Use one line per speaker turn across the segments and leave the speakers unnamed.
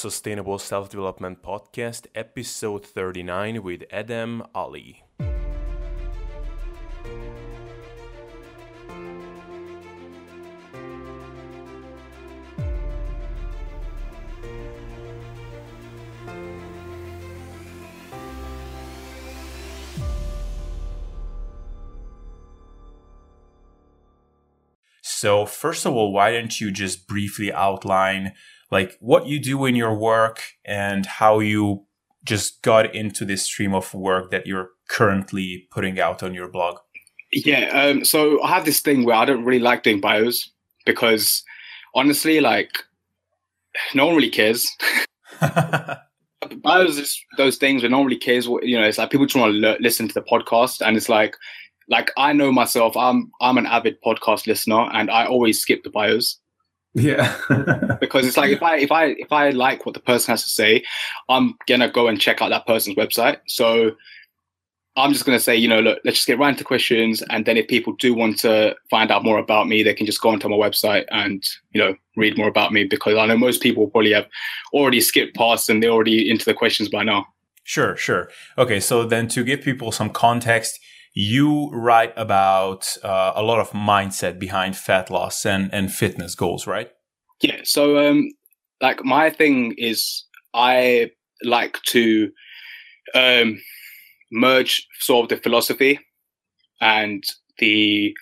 Sustainable Self Development Podcast, episode 39 with Aadam Ali. So, first of all, why don't you just briefly outline like what you do in your work and how you just got into this stream of work that you're currently putting out on your blog?
Yeah, um, so I have this thing where I don't really like doing bios because honestly, like, no one really cares. bios is those things where no one really cares. What, you know, it's like people just want to listen to the podcast, and it's like like I know myself, I'm I'm an avid podcast listener, and I always skip the bios.
Yeah,
because it's like if I if I if I like what the person has to say, I'm gonna go and check out that person's website. So I'm just gonna say, you know, look, let's just get right into questions, and then if people do want to find out more about me, they can just go onto my website and you know read more about me because I know most people probably have already skipped past and they're already into the questions by now.
Sure, sure. Okay, so then to give people some context you write about uh, a lot of mindset behind fat loss and, and fitness goals, right?
Yeah. So, um, like my thing is, I like to um, merge sort of the philosophy and the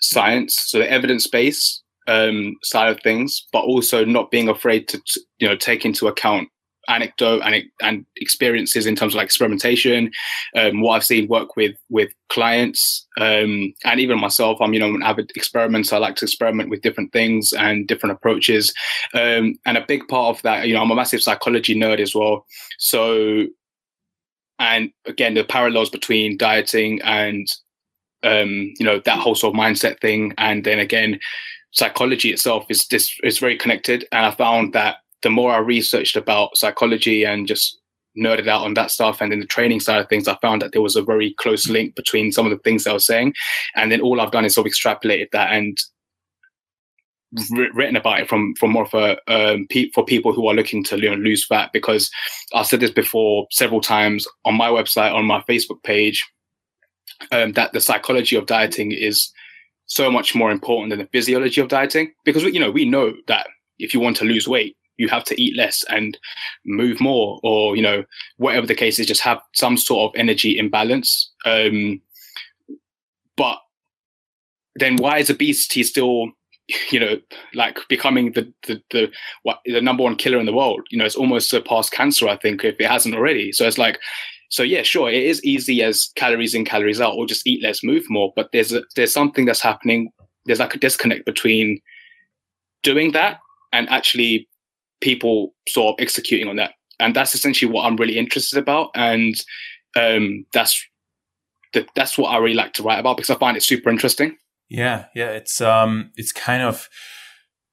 science, so the evidence base um, side of things, but also not being afraid to, you know, take into account anecdote and and experiences in terms of like experimentation, um, what I've seen work with with clients, um, and even myself. I'm you know an avid experimenter. I like to experiment with different things and different approaches, um, and a big part of that, you know, I'm a massive psychology nerd as well. So, and again, the parallels between dieting and um, you know that whole sort of mindset thing, and then again psychology itself is this is very connected and i found that the more I researched about psychology and just nerded out on that stuff and then the training side of things, I found that there was a very close link between some of the things I was saying. And then all I've done is sort of extrapolated that and written about it from from more of a um, pe- for people who are looking to you know, lose fat because I've said this before several times on my website on my Facebook page um, that the psychology of dieting is so much more important than the physiology of dieting because you know we know that if you want to lose weight you have to eat less and move more or you know whatever the case is just have some sort of energy imbalance. Um but then why is obesity still you know like becoming the the the what the number one killer in the world? You know it's almost surpassed cancer i think if it hasn't already. So it's like so yeah sure it is easy as calories in calories out or just eat less move more. But there's a, there's something that's happening. There's like a disconnect between doing that and actually people sort of executing on that. And that's essentially what I'm really interested about. And um, that's the, that's what I really like to write about because I find it super interesting.
Yeah, yeah, it's um, it's kind of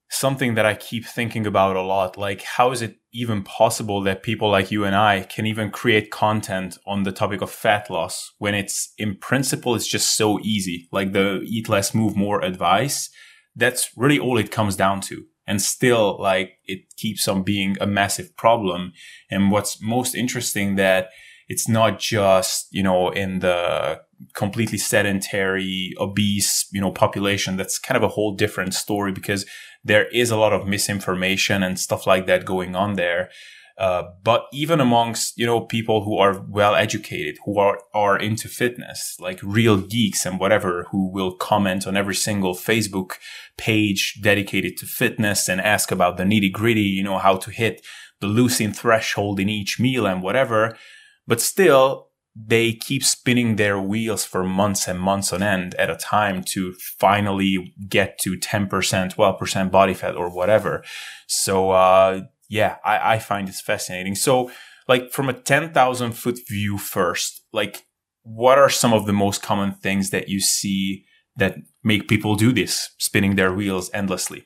something that I keep thinking about a lot. Like, how is it even possible that people like you and I can even create content on the topic of fat loss when it's in principle it's just so easy? Like the eat less, move more advice. That's really all it comes down to and still like it keeps on being a massive problem. And what's most interesting that it's not just, you know, in the completely sedentary, obese, you know, population. That's kind of a whole different story because there is a lot of misinformation and stuff like that going on there. Uh, but even amongst you know people who are well educated, who are are into fitness, like real geeks and whatever, who will comment on every single Facebook page dedicated to fitness and ask about the nitty gritty, you know, how to hit the leucine threshold in each meal and whatever. But still, they keep spinning their wheels for months and months on end at a time to finally get to 10%, 12% body fat or whatever. So, uh, yeah, I, I find this fascinating. So, like from a 10,000 foot view first, like what are some of the most common things that you see that make people do this, spinning their wheels endlessly?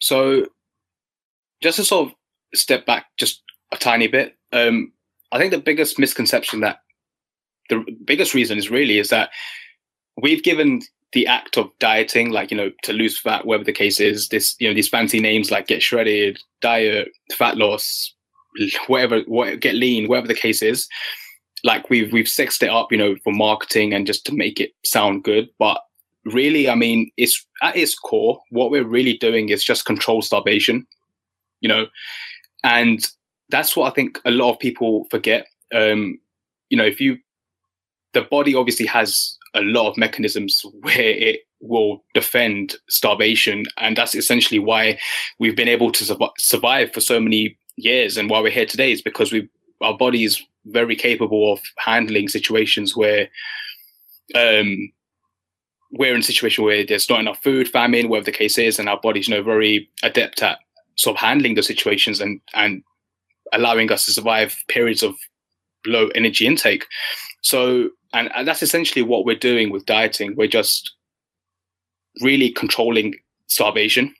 So, just to sort of step back just a tiny bit, um, I think the biggest misconception that the biggest reason is really is that we've given the act of dieting, like you know, to lose fat, whatever the case is, this you know these fancy names like get shredded, diet, fat loss, whatever, what, get lean, whatever the case is. Like we've we've sexed it up, you know, for marketing and just to make it sound good. But really, I mean, it's at its core, what we're really doing is just control starvation, you know, and that's what I think a lot of people forget. Um, you know, if you, the body obviously has a lot of mechanisms where it will defend starvation, and that's essentially why we've been able to su- survive for so many years, and why we're here today is because we our body is very capable of handling situations where um, we're in a situation where there's not enough food, famine, whatever the case is, and our body's you know very adept at sort of handling the situations and and allowing us to survive periods of low energy intake. So, and, and that's essentially what we're doing with dieting. We're just really controlling starvation.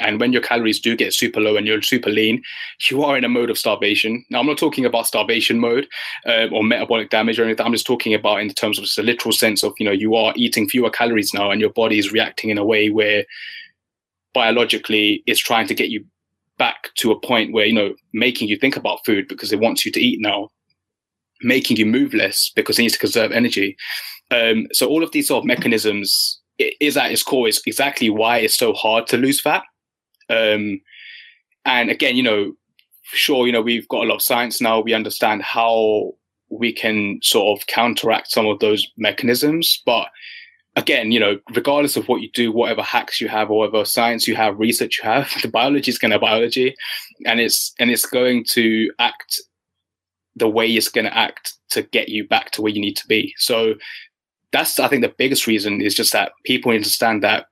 And when your calories do get super low and you're super lean, you are in a mode of starvation. Now, I'm not talking about starvation mode uh, or metabolic damage or anything. I'm just talking about in terms of the literal sense of, you know, you are eating fewer calories now and your body is reacting in a way where biologically it's trying to get you back to a point where, you know, making you think about food because it wants you to eat now making you move less because it needs to conserve energy. Um, so all of these sort of mechanisms is at its core is exactly why it's so hard to lose fat. Um, and again, you know, sure, you know, we've got a lot of science now. We understand how we can sort of counteract some of those mechanisms. But again, you know, regardless of what you do, whatever hacks you have, or whatever science you have, research you have, the biology is going to biology, and it's and it's going to act the way it's going to act to get you back to where you need to be. So that's, I think, the biggest reason is just that people understand that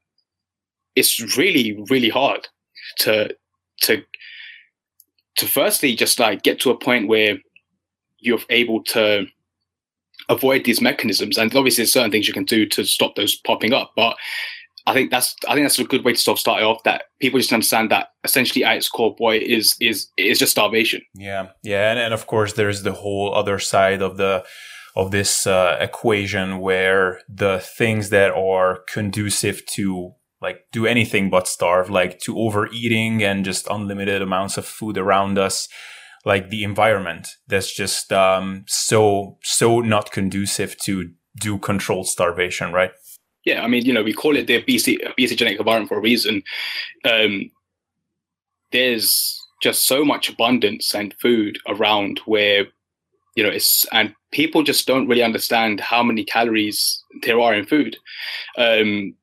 it's really, really hard to to to firstly just like get to a point where you're able to avoid these mechanisms. And obviously, there's certain things you can do to stop those popping up, but I think that's I think that's a good way to sort of start off. That people just understand that essentially at its core, boy, is is is just starvation.
Yeah, yeah, and, and of course there's the whole other side of the of this uh, equation where the things that are conducive to like do anything but starve, like to overeating and just unlimited amounts of food around us, like the environment that's just um, so so not conducive to do controlled starvation, right?
Yeah, I mean, you know, we call it the obesogenic environment for a reason. Um, there's just so much abundance and food around where, you know, it's and people just don't really understand how many calories there are in food. Um,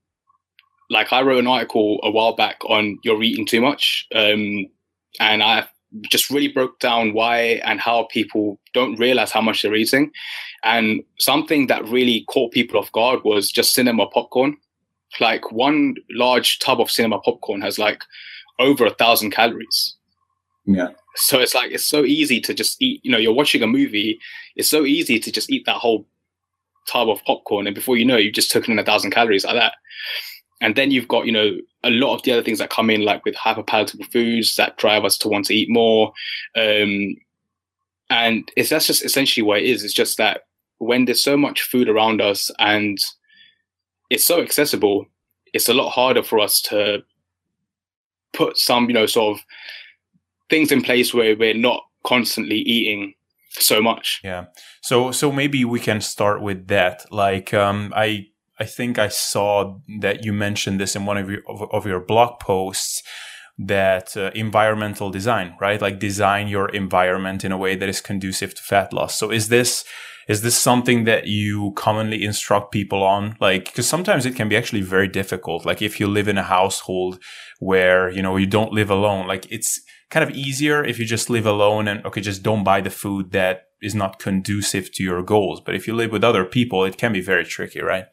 like I wrote an article a while back on you're eating too much, um, and I just really broke down why and how people don't realize how much they're eating. And something that really caught people off guard was just cinema popcorn. Like one large tub of cinema popcorn has like over a thousand calories.
Yeah.
So it's like it's so easy to just eat. You know, you're watching a movie. It's so easy to just eat that whole tub of popcorn, and before you know, you've just taken in a thousand calories like that. And then you've got, you know, a lot of the other things that come in, like with hyperpalatable foods that drive us to want to eat more. Um, and it's that's just essentially what it is. It's just that when there's so much food around us and it's so accessible, it's a lot harder for us to put some, you know, sort of things in place where we're not constantly eating so much.
Yeah. So so maybe we can start with that. Like um I I think I saw that you mentioned this in one of your of, of your blog posts that uh, environmental design, right? Like design your environment in a way that is conducive to fat loss. So is this is this something that you commonly instruct people on? Like, because sometimes it can be actually very difficult. Like if you live in a household where, you know, you don't live alone, like it's kind of easier if you just live alone and, okay, just don't buy the food that is not conducive to your goals. But if you live with other people, it can be very tricky, right?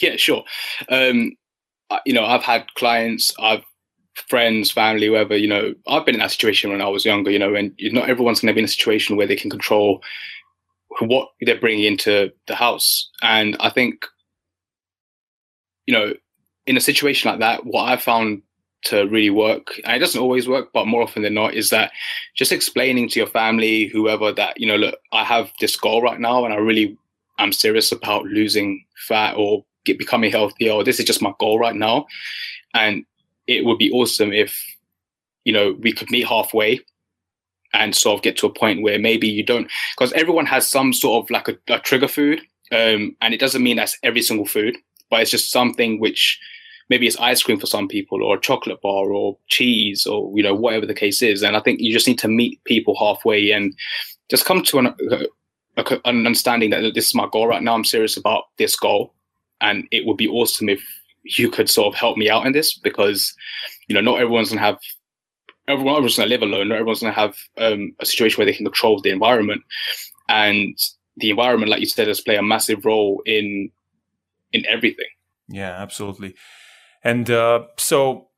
Yeah, sure. Um, you know, I've had clients, I've friends, family, whoever, you know, I've been in that situation when I was younger, you know, and not everyone's going to be in a situation where they can control what they're bringing into the house. And I think, you know, in a situation like that, what I found to really work, and it doesn't always work, but more often than not, is that just explaining to your family, whoever, that, you know, look, I have this goal right now and I really am serious about losing fat or get becoming healthier or this is just my goal right now. And it would be awesome if you know we could meet halfway and sort of get to a point where maybe you don't because everyone has some sort of like a, a trigger food um, and it doesn't mean that's every single food but it's just something which maybe it's ice cream for some people or a chocolate bar or cheese or you know whatever the case is. And i think you just need to meet people halfway and just come to an, an understanding that this is my goal right now. I'm serious about this goal and it would be awesome if you could sort of help me out in this because you know not everyone's gonna have everyone, everyone's gonna live alone. Not everyone's gonna have um, a situation where they can control the environment. And the environment like you said does play a massive role in in everything.
Yeah absolutely. And uh, so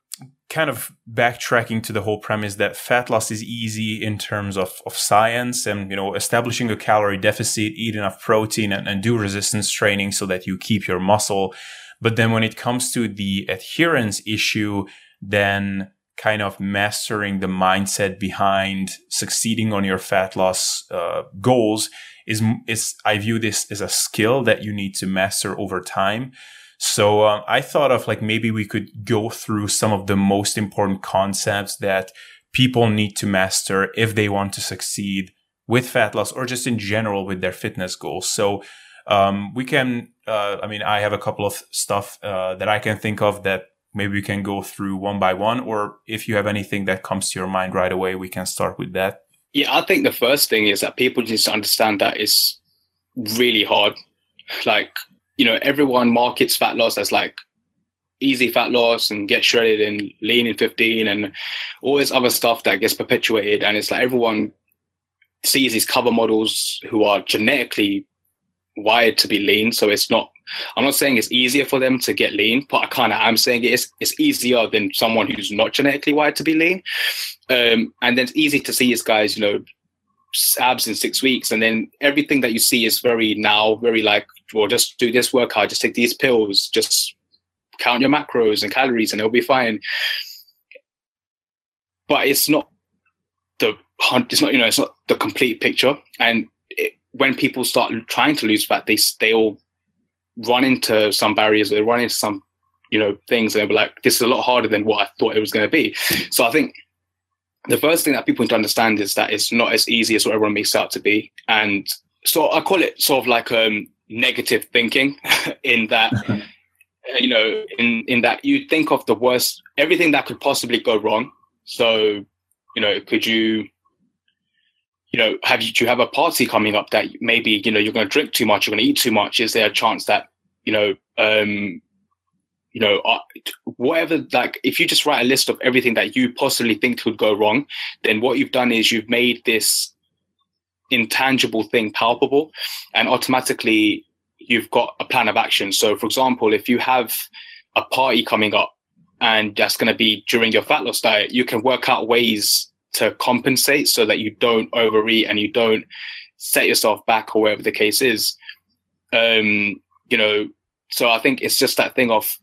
kind of backtracking to the whole premise that fat loss is easy in terms of, of science and you know establishing a calorie deficit eat enough protein and, and do resistance training so that you keep your muscle but then when it comes to the adherence issue then kind of mastering the mindset behind succeeding on your fat loss uh, goals is is I view this as a skill that you need to master over time. So um, I thought of like maybe we could go through some of the most important concepts that people need to master if they want to succeed with fat loss or just in general with their fitness goals. So um, we can, uh, I mean, I have a couple of stuff uh, that I can think of that maybe we can go through one by one or if you have anything that comes to your mind right away we can start with that
yeah i think the first thing is that people need to understand that it's really hard like you know everyone markets fat loss as like easy fat loss and get shredded and lean in 15 and all this other stuff that gets perpetuated and it's like everyone sees these cover models who are genetically wired to be lean so it's not I'm not saying it's easier for them to get lean, but I kind of I'm saying it's it's easier than someone who's not genetically wired to be lean. Um, and then it's easy to see these guys, you know, abs in six weeks, and then everything that you see is very now, very like, well, just do this workout, just take these pills, just count your macros and calories, and it'll be fine. But it's not the it's not you know it's not the complete picture, and it, when people start trying to lose fat, they they all run into some barriers, they run into some, you know, things, and they were like, this is a lot harder than what I thought it was going to be. So I think the first thing that people need to understand is that it's not as easy as what everyone makes it out to be. And so I call it sort of like um, negative thinking in that, you know, in, in that you think of the worst, everything that could possibly go wrong. So, you know, could you you know, have you do you have a party coming up that maybe you know you're going to drink too much, you're going to eat too much? Is there a chance that you know, um, you know, uh, whatever? Like, if you just write a list of everything that you possibly think could go wrong, then what you've done is you've made this intangible thing palpable, and automatically you've got a plan of action. So, for example, if you have a party coming up and that's going to be during your fat loss diet, you can work out ways to compensate so that you don't overeat and you don't set yourself back or whatever the case is. Um, you know, so I think it's just that thing of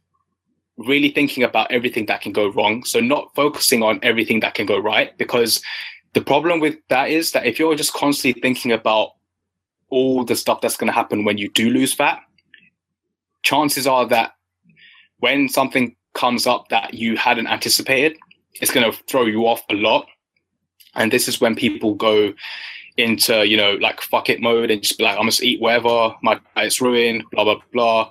really thinking about everything that can go wrong. So not focusing on everything that can go right, because the problem with that is that if you're just constantly thinking about all the stuff that's going to happen when you do lose fat, chances are that when something comes up that you hadn't anticipated, it's going to throw you off a lot. And this is when people go into, you know, like fuck it mode and just be like, I must eat whatever, my diet's ruined, blah, blah, blah.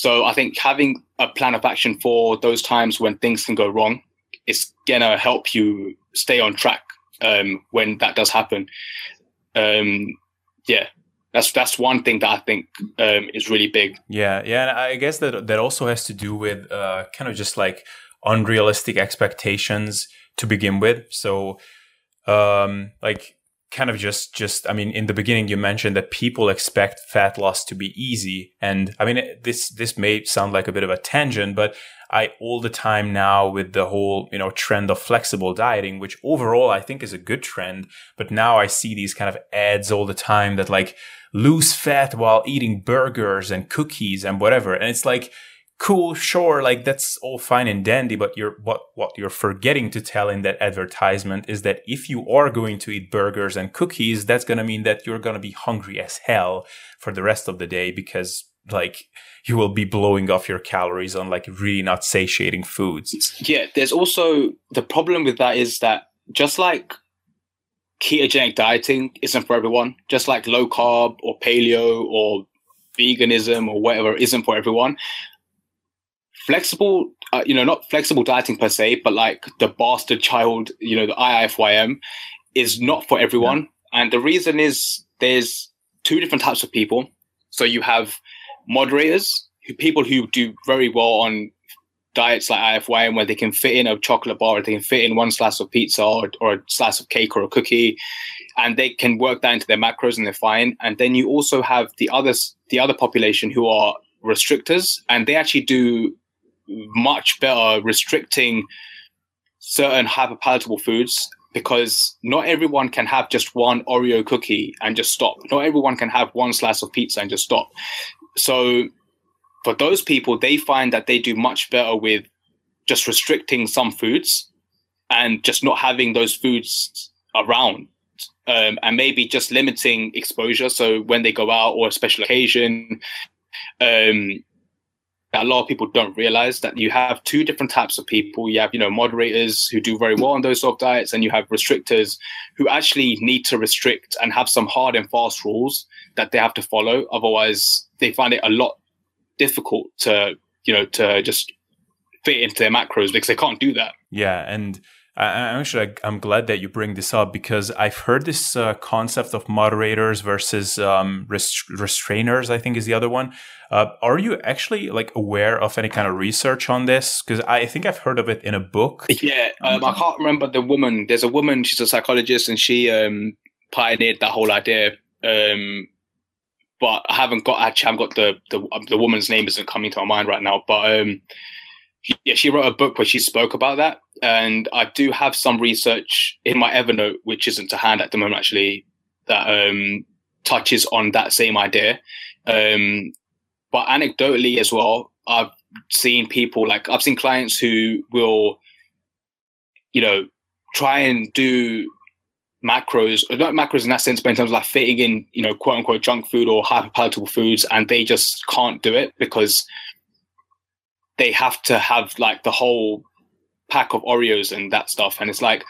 So I think having a plan of action for those times when things can go wrong is gonna help you stay on track um, when that does happen. Um, yeah, that's that's one thing that I think um, is really big.
Yeah, yeah, and I guess that that also has to do with uh, kind of just like unrealistic expectations to begin with. So um, like kind of just just i mean in the beginning you mentioned that people expect fat loss to be easy. And i mean this this may sound like a bit of a tangent but i all the time now with the whole you know trend of flexible dieting which overall i think is a good trend but now i see these kind of ads all the time that like lose fat while eating burgers and cookies and whatever. And it's like cool, sure, like that's all fine and dandy, but you're what what you're forgetting to tell in that advertisement is that if you are going to eat burgers and cookies, that's gonna mean that you're gonna be hungry as hell for the rest of the day because like you will be blowing off your calories on like really not satiating foods.
Yeah, there's also the problem with that is that just like ketogenic dieting isn't for everyone, just like low carb or paleo or veganism or whatever isn't for everyone. Flexible, uh, you know, not flexible dieting per se, but like the bastard child, you know, the IIFYM is not for everyone. Yeah. And the reason is there's two different types of people. So you have moderators, who, people who do very well on diets like IFYM where they can fit in a chocolate bar, or they can fit in one slice of pizza or, or a slice of cake or a cookie, and they can work that into their macros and they're fine. And then you also have the others, the other population who are restrictors, and they actually do much better restricting certain hyperpalatable foods because not everyone can have just one Oreo cookie and just stop. Not everyone can have one slice of pizza and just stop. So for those people, they find that they do much better with just restricting some foods and just not having those foods around. Um, and maybe just limiting exposure. So when they go out or a special occasion, um, a lot of people don't realize that you have two different types of people. You have, you know, moderators who do very well on those sort of diets, and you have restrictors who actually need to restrict and have some hard and fast rules that they have to follow. Otherwise, they find it a lot difficult to you know to just fit into their macros because they can't do that.
Yeah, and I, actually I'm glad that you bring this up because I've heard this uh, concept of moderators versus um, rest- restrainers. I think is the other one. Uh, are you actually like aware of any kind of research on this? Because I think I've heard of it in a book.
Yeah, um, I can't remember the woman. There's a woman. She's a psychologist, and she um, pioneered that whole idea. Um, but I haven't got actually I haven't got the the the woman's name isn't coming to my mind right now. But um, yeah, she wrote a book where she spoke about that, and I do have some research in my Evernote, which isn't to hand at the moment actually, that um, touches on that same idea. Um, but anecdotally as well, I've seen people like I've seen clients who will, you know, try and do macros, not macros in that sense, but in terms of like fitting in, you know, quote unquote junk food or hyper palatable foods, and they just can't do it because they have to have like the whole pack of Oreos and that stuff. And it's like,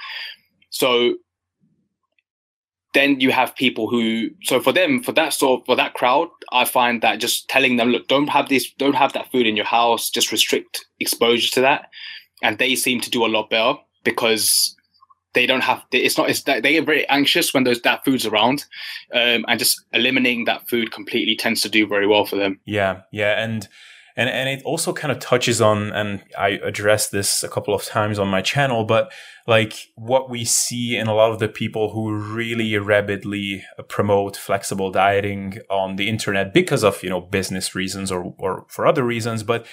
so then you have people who, so for them, for that sort, for that crowd, I find that just telling them, look, don't have this, don't have that food in your house, just restrict exposure to that. And they seem to do a lot better because they don't have it's not it's that they get very anxious when those that food's around um, and just eliminating that food completely tends to do very well for them
yeah yeah and and and it also kind of touches on and i addressed this a couple of times on my channel but like what we see in a lot of the people who really rapidly promote flexible dieting on the internet because of you know business reasons or or for other reasons but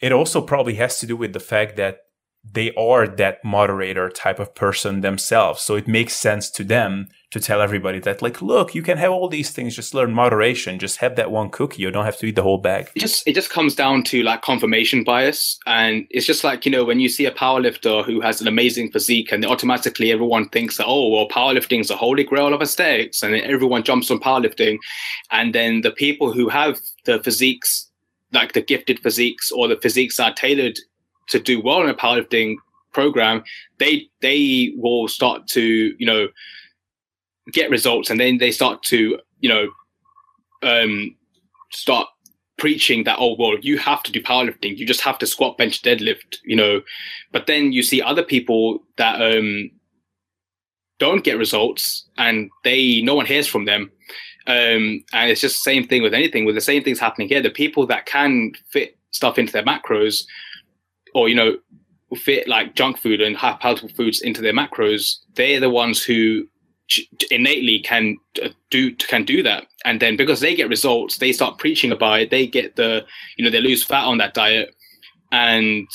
it also probably has to do with the fact that they are that moderator type of person themselves. So it makes sense to them to tell everybody that, like, look, you can have all these things, just learn moderation, just have that one cookie. You don't have to eat the whole bag.
It just it just comes down to like confirmation bias. And it's just like, you know, when you see a powerlifter who has an amazing physique and automatically everyone thinks that, oh, well, powerlifting is the holy grail of aesthetics, and everyone jumps on powerlifting. And then the people who have the physiques like the gifted physiques or the physiques are tailored to do well in a powerlifting program, they they will start to you know get results, and then they start to you know um, start preaching that oh well you have to do powerlifting. You just have to squat bench deadlift you know. But then you see other people that um don't get results and they no one hears from them. Um and it's just the same thing with anything. With the same things happening here the people that can fit stuff into their macros or you know fit like junk food and high palatable foods into their macros, they're the ones who innately can uh, do can do that. And then because they get results they start preaching about it they get the you know they lose fat on that diet. And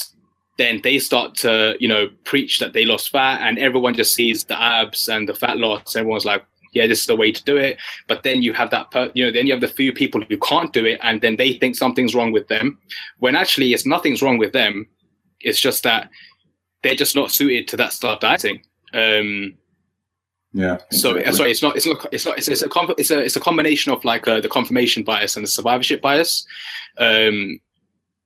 then they start to you know preach that they lost fat and everyone just sees the abs and the fat loss. Everyone's like yeah this is the way to do it. But then you have that per, you know then you have the few people who can't do it and then they think something's wrong with them when actually it's nothing's wrong with them. It's just that they're just not suited to that style of dieting. Um,
yeah.
So exactly. sorry, it's not. It's not. It's not. It's, it's a. It's a. It's a combination of like uh, the confirmation bias and the survivorship bias. Um,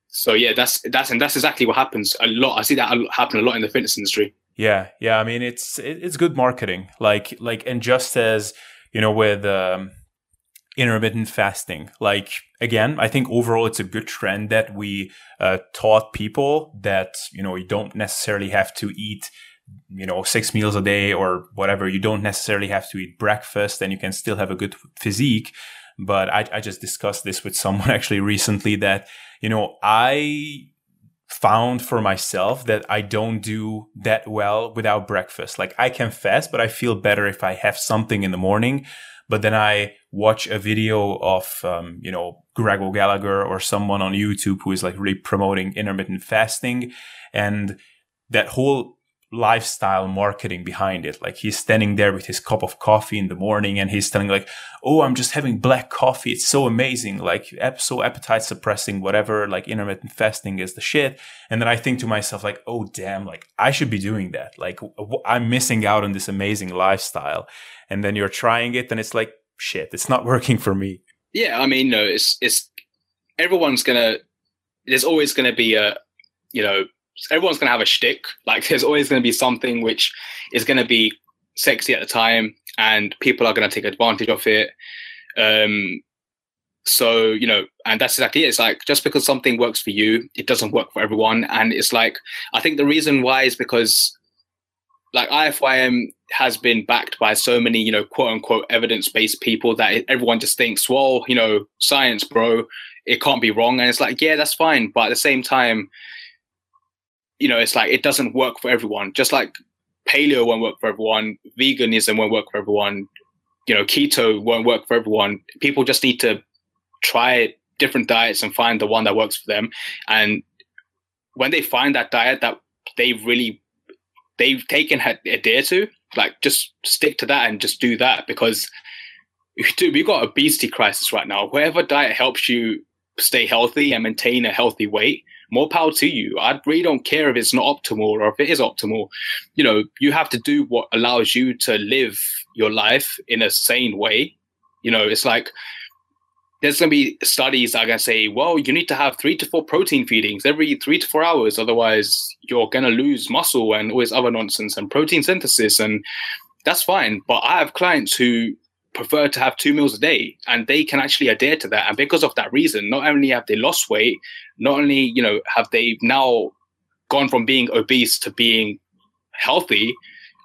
so yeah, that's that's and that's exactly what happens a lot. I see that happen a lot in the fitness industry.
Yeah, yeah. I mean, it's it's good marketing. Like like, and just as you know, with um, intermittent fasting, like again, I think overall it's a good trend that we uh, taught people that you know you don't necessarily have to eat you know six meals a day or whatever. You don't necessarily have to eat breakfast, and you can still have a good physique. But I, I just discussed this with someone actually recently that you know I found for myself that I don't do that well without breakfast. Like I can fast, but I feel better if I have something in the morning. But then I watch a video of, um, you know, Greg O'Gallagher or someone on YouTube who is like really promoting intermittent fasting. And that whole lifestyle marketing behind it. Like he's standing there with his cup of coffee in the morning and he's telling like, Oh, I'm just having black coffee. It's so amazing. Like so appetite suppressing, whatever, like intermittent fasting is the shit. And then I think to myself like, Oh damn, like I should be doing that. Like I'm missing out on this amazing lifestyle. And then you're trying it and it's like, shit, it's not working for me.
Yeah. I mean, no, it's, it's, everyone's gonna, there's always gonna be a, you know, everyone's gonna have a shtick. Like there's always gonna be something which is gonna be sexy at the time, and people are gonna take advantage of it. Um, so you know, and that's exactly it. It's like just because something works for you, it doesn't work for everyone. And it's like I think the reason why is because like IFYM has been backed by so many, you know, quote unquote evidence based people that everyone just thinks, well, you know, science, bro, it can't be wrong. And it's like, yeah, that's fine. But at the same time, you know, it's like it doesn't work for everyone. Just like paleo won't work for everyone, veganism won't work for everyone, you know, keto won't work for everyone. People just need to try different diets and find the one that works for them. And when they find that diet that they really they've taken adhere to, like just stick to that and just do that because dude, we've got obesity crisis right now. Whatever diet helps you stay healthy and maintain a healthy weight, more power to you. I really don't care if it's not optimal or if it is optimal. You know, you have to do what allows you to live your life in a sane way. You know, it's like there's going to be studies that are going to say, well, you need to have three to four protein feedings every three to four hours. Otherwise, you're going to lose muscle and all this other nonsense and protein synthesis. And that's fine. But I have clients who prefer to have two meals a day and they can actually adhere to that. And because of that reason not only have they lost weight not only you know have they now gone from being obese to being healthy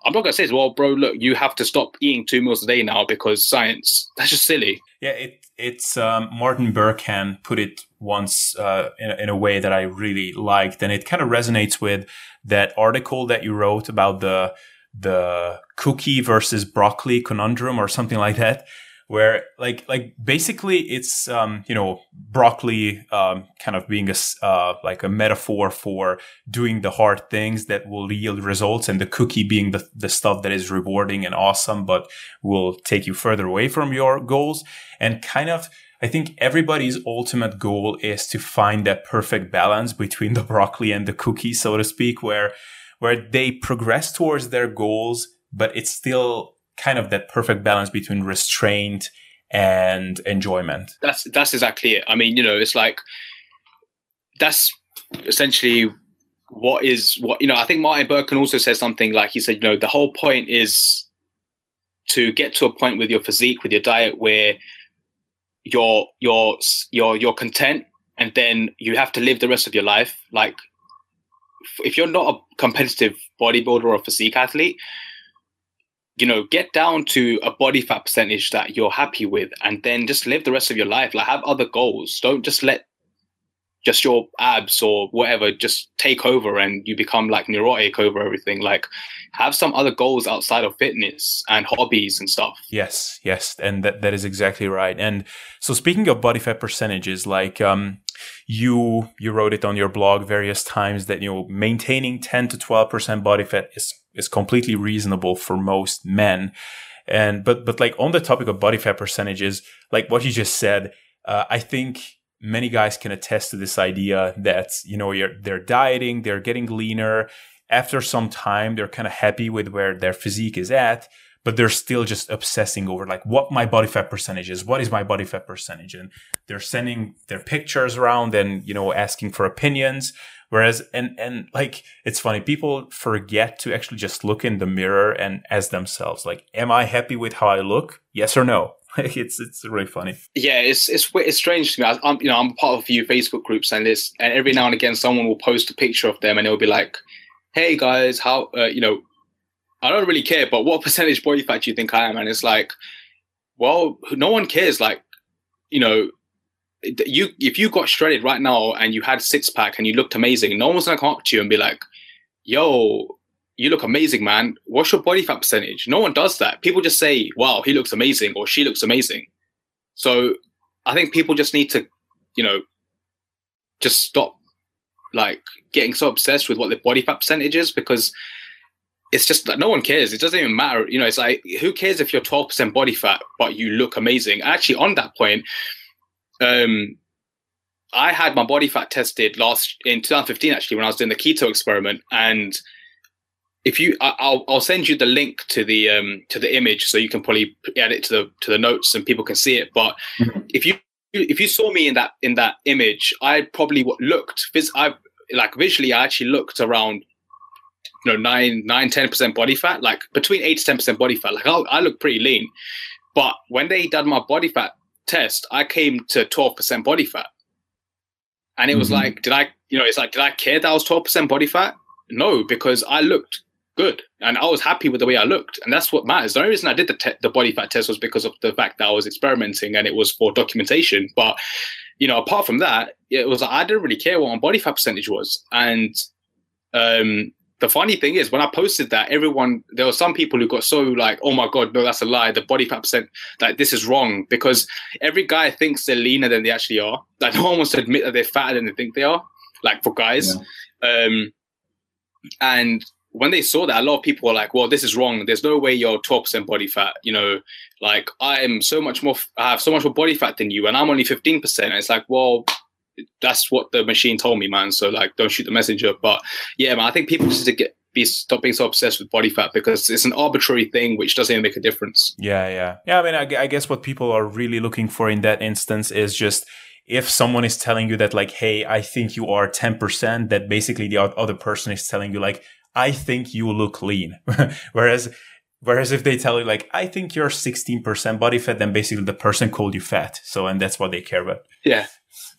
i'm not gonna say well bro look you have to stop eating two meals a day now because science that's just silly.
Yeah it, it's um, martin berkhan put it once uh, in, in a way that i really liked and it kind of resonates with that article that you wrote about the the cookie versus broccoli conundrum or something like that where like like basically it's um you know broccoli um kind of being a uh like a metaphor for doing the hard things that will yield results and the cookie being the, the stuff that is rewarding and awesome but will take you further away from your goals. And kind of I think everybody's ultimate goal is to find that perfect balance between the broccoli and the cookie, so to speak, where where they progress towards their goals, but it's still kind of that perfect balance between restraint and enjoyment.
That's that's exactly it. I mean, you know, it's like that's essentially what is what you know. I think Martin Berkhan also says something like he said, you know, the whole point is to get to a point with your physique, with your diet, where you're you're you're you're content, and then you have to live the rest of your life like if you're not a competitive bodybuilder or a physique athlete, you know, get down to a body fat percentage that you're happy with, and then just live the rest of your life. Like, have other goals. Don't just let just your abs or whatever just take over and you become like neurotic over everything. Like, have some other goals outside of fitness and hobbies and stuff.
Yes, yes, and that that is exactly right. And so, speaking of body fat percentages, like um, you you wrote it on your blog various times that you know maintaining 10 to 12 percent body fat is is completely reasonable for most men and but but like on the topic of body fat percentages like what you just said uh, i think many guys can attest to this idea that you know they're dieting they're getting leaner after some time they're kind of happy with where their physique is at but they're still just obsessing over like what my body fat percentage is. What is my body fat percentage? And they're sending their pictures around and, you know, asking for opinions Whereas, and, and like, it's funny, people forget to actually just look in the mirror and as themselves. Like, am I happy with how I look? Yes or no? it's, it's really funny.
Yeah, it's, it's, it's strange to me. I, am you know, I'm part of a few Facebook groups and this, and every now and again, someone will post a picture of them and it'll be like, Hey guys, how, uh, you know, I don't really care, but what percentage body fat do you think I am? And it's like, well, no one cares. Like, you know, you if you got shredded right now and you had six pack and you looked amazing, no one's gonna come up to you and be like, "Yo, you look amazing, man. What's your body fat percentage?" No one does that. People just say, "Wow, he looks amazing" or "She looks amazing." So I think people just need to, you know, just stop like getting so obsessed with what the body fat percentage is because it's just that no one cares. It doesn't even matter. You know, it's like who cares if you're 12% body fat but you look amazing? Actually, on that point, um, I had my body fat tested last in 2015 actually when I was doing the keto experiment and if you I'll, I'll send you the link to the um to the image so you can probably add it to the to the notes and people can see it but mm-hmm. if you if you saw me in that in that image I probably looked I like visually I actually looked around you know nine nine ten percent body fat like between eight to ten percent body fat like I, I look pretty lean but when they done my body fat test, I came to 12% body fat. And it was mm-hmm. like, did I, you know, it's like, did I care that I was 12% body fat? No, because I looked good and I was happy with the way I looked. And that's what matters. The only reason I did the, te- the body fat test was because of the fact that I was experimenting and it was for documentation. But, you know, apart from that, it was like, I didn't really care what my body fat percentage was. And, um, the funny thing is when I posted that, everyone there were some people who got so like, oh my god, no, that's a lie. The body fat percent, like this is wrong because every guy thinks they're leaner than they actually are. Like no one wants to admit that they're fatter than they think they are. Like for guys, yeah. um, and when they saw that, a lot of people were like, well, this is wrong. There's no way you're 12% body fat. You know, like I am so much more, I have so much more body fat than you, and I'm only 15%. And it's like, well, that's what the machine told me, man. So like, don't shoot the messenger. But yeah, man, I think people just get be stop being so obsessed with body fat because it's an arbitrary thing which doesn't even make a difference.
Yeah, yeah, yeah. I mean, I, I guess what people are really looking for in that instance is just if someone is telling you that like, hey, I think you are ten percent, that basically the other person is telling you like, I think you look lean, whereas. Whereas if they tell you like, I think you're 16% body fat, then basically the person called you fat. So, and that's what they care about.
Yeah.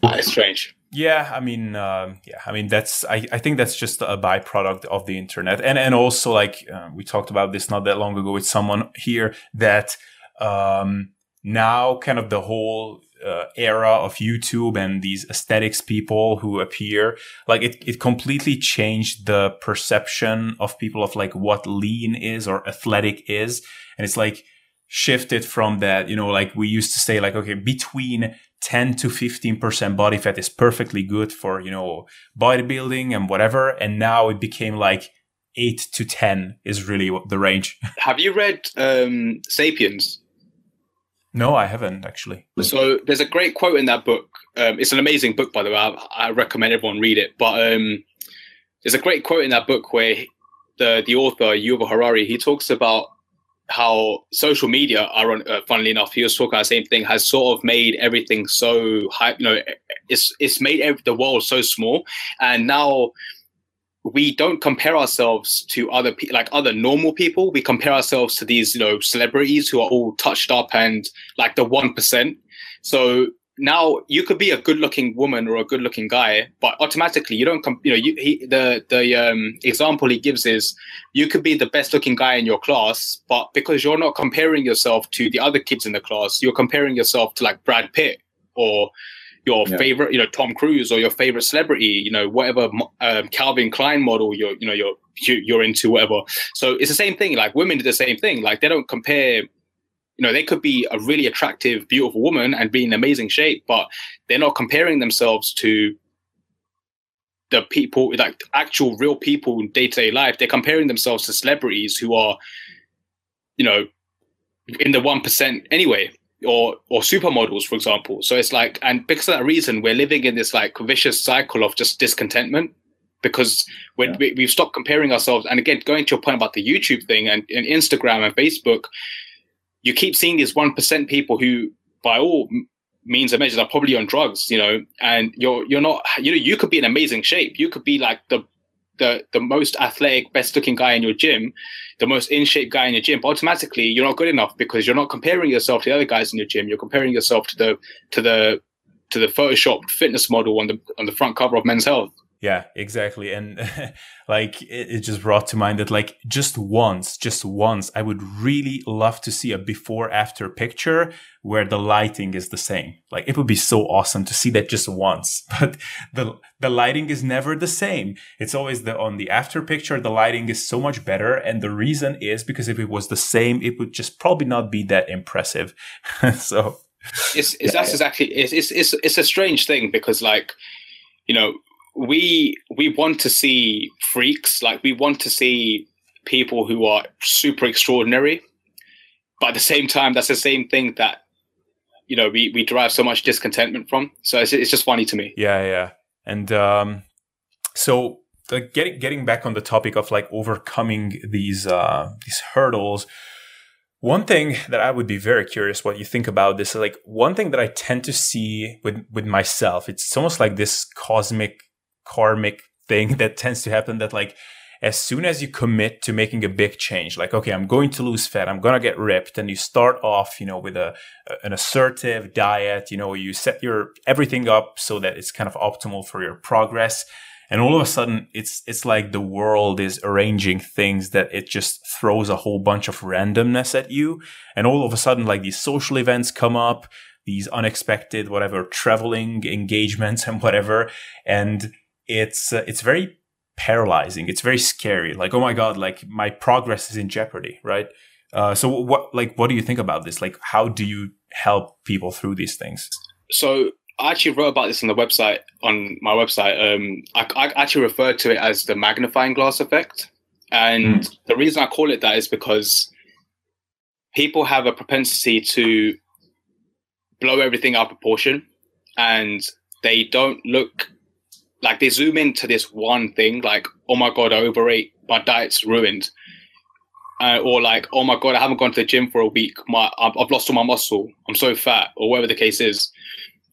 It's strange.
Yeah, I mean, um, yeah, I mean that's I, I think that's just a byproduct of the internet, and and also like uh, we talked about this not that long ago with someone here that um, now kind of the whole uh, era of YouTube and these aesthetics people who appear, like it, it completely changed the perception of people of like what lean is or athletic is. And it's like shifted from that, you know, like we used to say like, okay, between 10 to 15% body fat is perfectly good for, you know, bodybuilding and whatever. And now it became like 8 to 10 is really the range.
Have you read um, Sapiens?
No, I haven't actually.
So there's a great quote in that book. Um, it's an amazing book, by the way. I, I recommend everyone read it. But um, there's a great quote in that book where the the author Yuval Harari he talks about how social media, uh, funnily enough, he was talking about the same thing, has sort of made everything so high. You know, it's it's made every, the world so small, and now we don't compare ourselves to other people like other normal people. We compare ourselves to these you know celebrities who are all touched up and like the one percent. So now you could be a good looking woman or a good looking guy but automatically you don't com- you know you, he, the the um, example he gives is you could be the best looking guy in your class but because you're not comparing yourself to the other kids in the class you're comparing yourself to like brad pitt or your yeah. favorite you know tom cruise or your favorite celebrity you know whatever um, calvin klein model you're you know you're you're into whatever so it's the same thing like women do the same thing like they don't compare you know, they could be a really attractive, beautiful woman and be in amazing shape, but they're not comparing themselves to the people, like actual real people in day to day life. They're comparing themselves to celebrities who are, you know, in the 1% anyway, or, or supermodels, for example. So it's like, and because of that reason, we're living in this like vicious cycle of just discontentment because when yeah. we, we've stopped comparing ourselves. And again, going to your point about the YouTube thing and, and Instagram and Facebook, you keep seeing these 1% people who, by all means of measures are probably on drugs, you know, and you're you're not you know you could be in amazing shape. You could be like the the the most athletic, best looking guy in your gym, the most in shape guy in your gym. But automatically, you're not good enough because you're not comparing yourself to the other guys in your gym. You're comparing yourself to the to the to the Photoshop fitness model on the on the front cover of Men's Health.
Yeah, exactly. And like it, it, just brought to mind that like just once, just once, I would really love to see a before after picture where the lighting is the same. Like it would be so awesome to see that just once. But the the lighting is never the same. It's always the on the after picture, the lighting is so much better. And the reason is because if it was the same, it would just probably not be that impressive. so
it's, it's yeah, that's exactly it's, it's it's it's a strange thing because like you know we we want to see freaks. Like we want to see people who are super extraordinary. But at the same time that's the same thing that you know we, we derive so much discontentment from. So it's, it's just funny to me.
Yeah yeah. And um so getting getting back on the topic of like overcoming these uh these hurdles one thing that I would be very curious what you think about this, like one thing that I tend to see with with myself, it's almost like this cosmic karmic thing that tends to happen that like as soon as you commit to making a big change like okay i'm going to lose fat i'm going to get ripped and you start off you know with a an assertive diet you know you set your everything up so that it's kind of optimal for your progress and all of a sudden it's it's like the world is arranging things that it just throws a whole bunch of randomness at you and all of a sudden like these social events come up these unexpected whatever traveling engagements and whatever and it's uh, it's very paralyzing. It's very scary. Like, oh my god, like my progress is in jeopardy, right? Uh, so what like what do you think about this? Like, how do you help people through these things?
So I actually wrote about this on the website on my website. Um, I, I actually refer to it as the magnifying glass effect, and mm. the reason I call it that is because people have a propensity to blow everything out of proportion, and they don't look like they zoom into this one thing, like, oh my god, I overate, my diet's ruined, uh, or like, oh my god, I haven't gone to the gym for a week, my I've lost all my muscle, I'm so fat, or whatever the case is,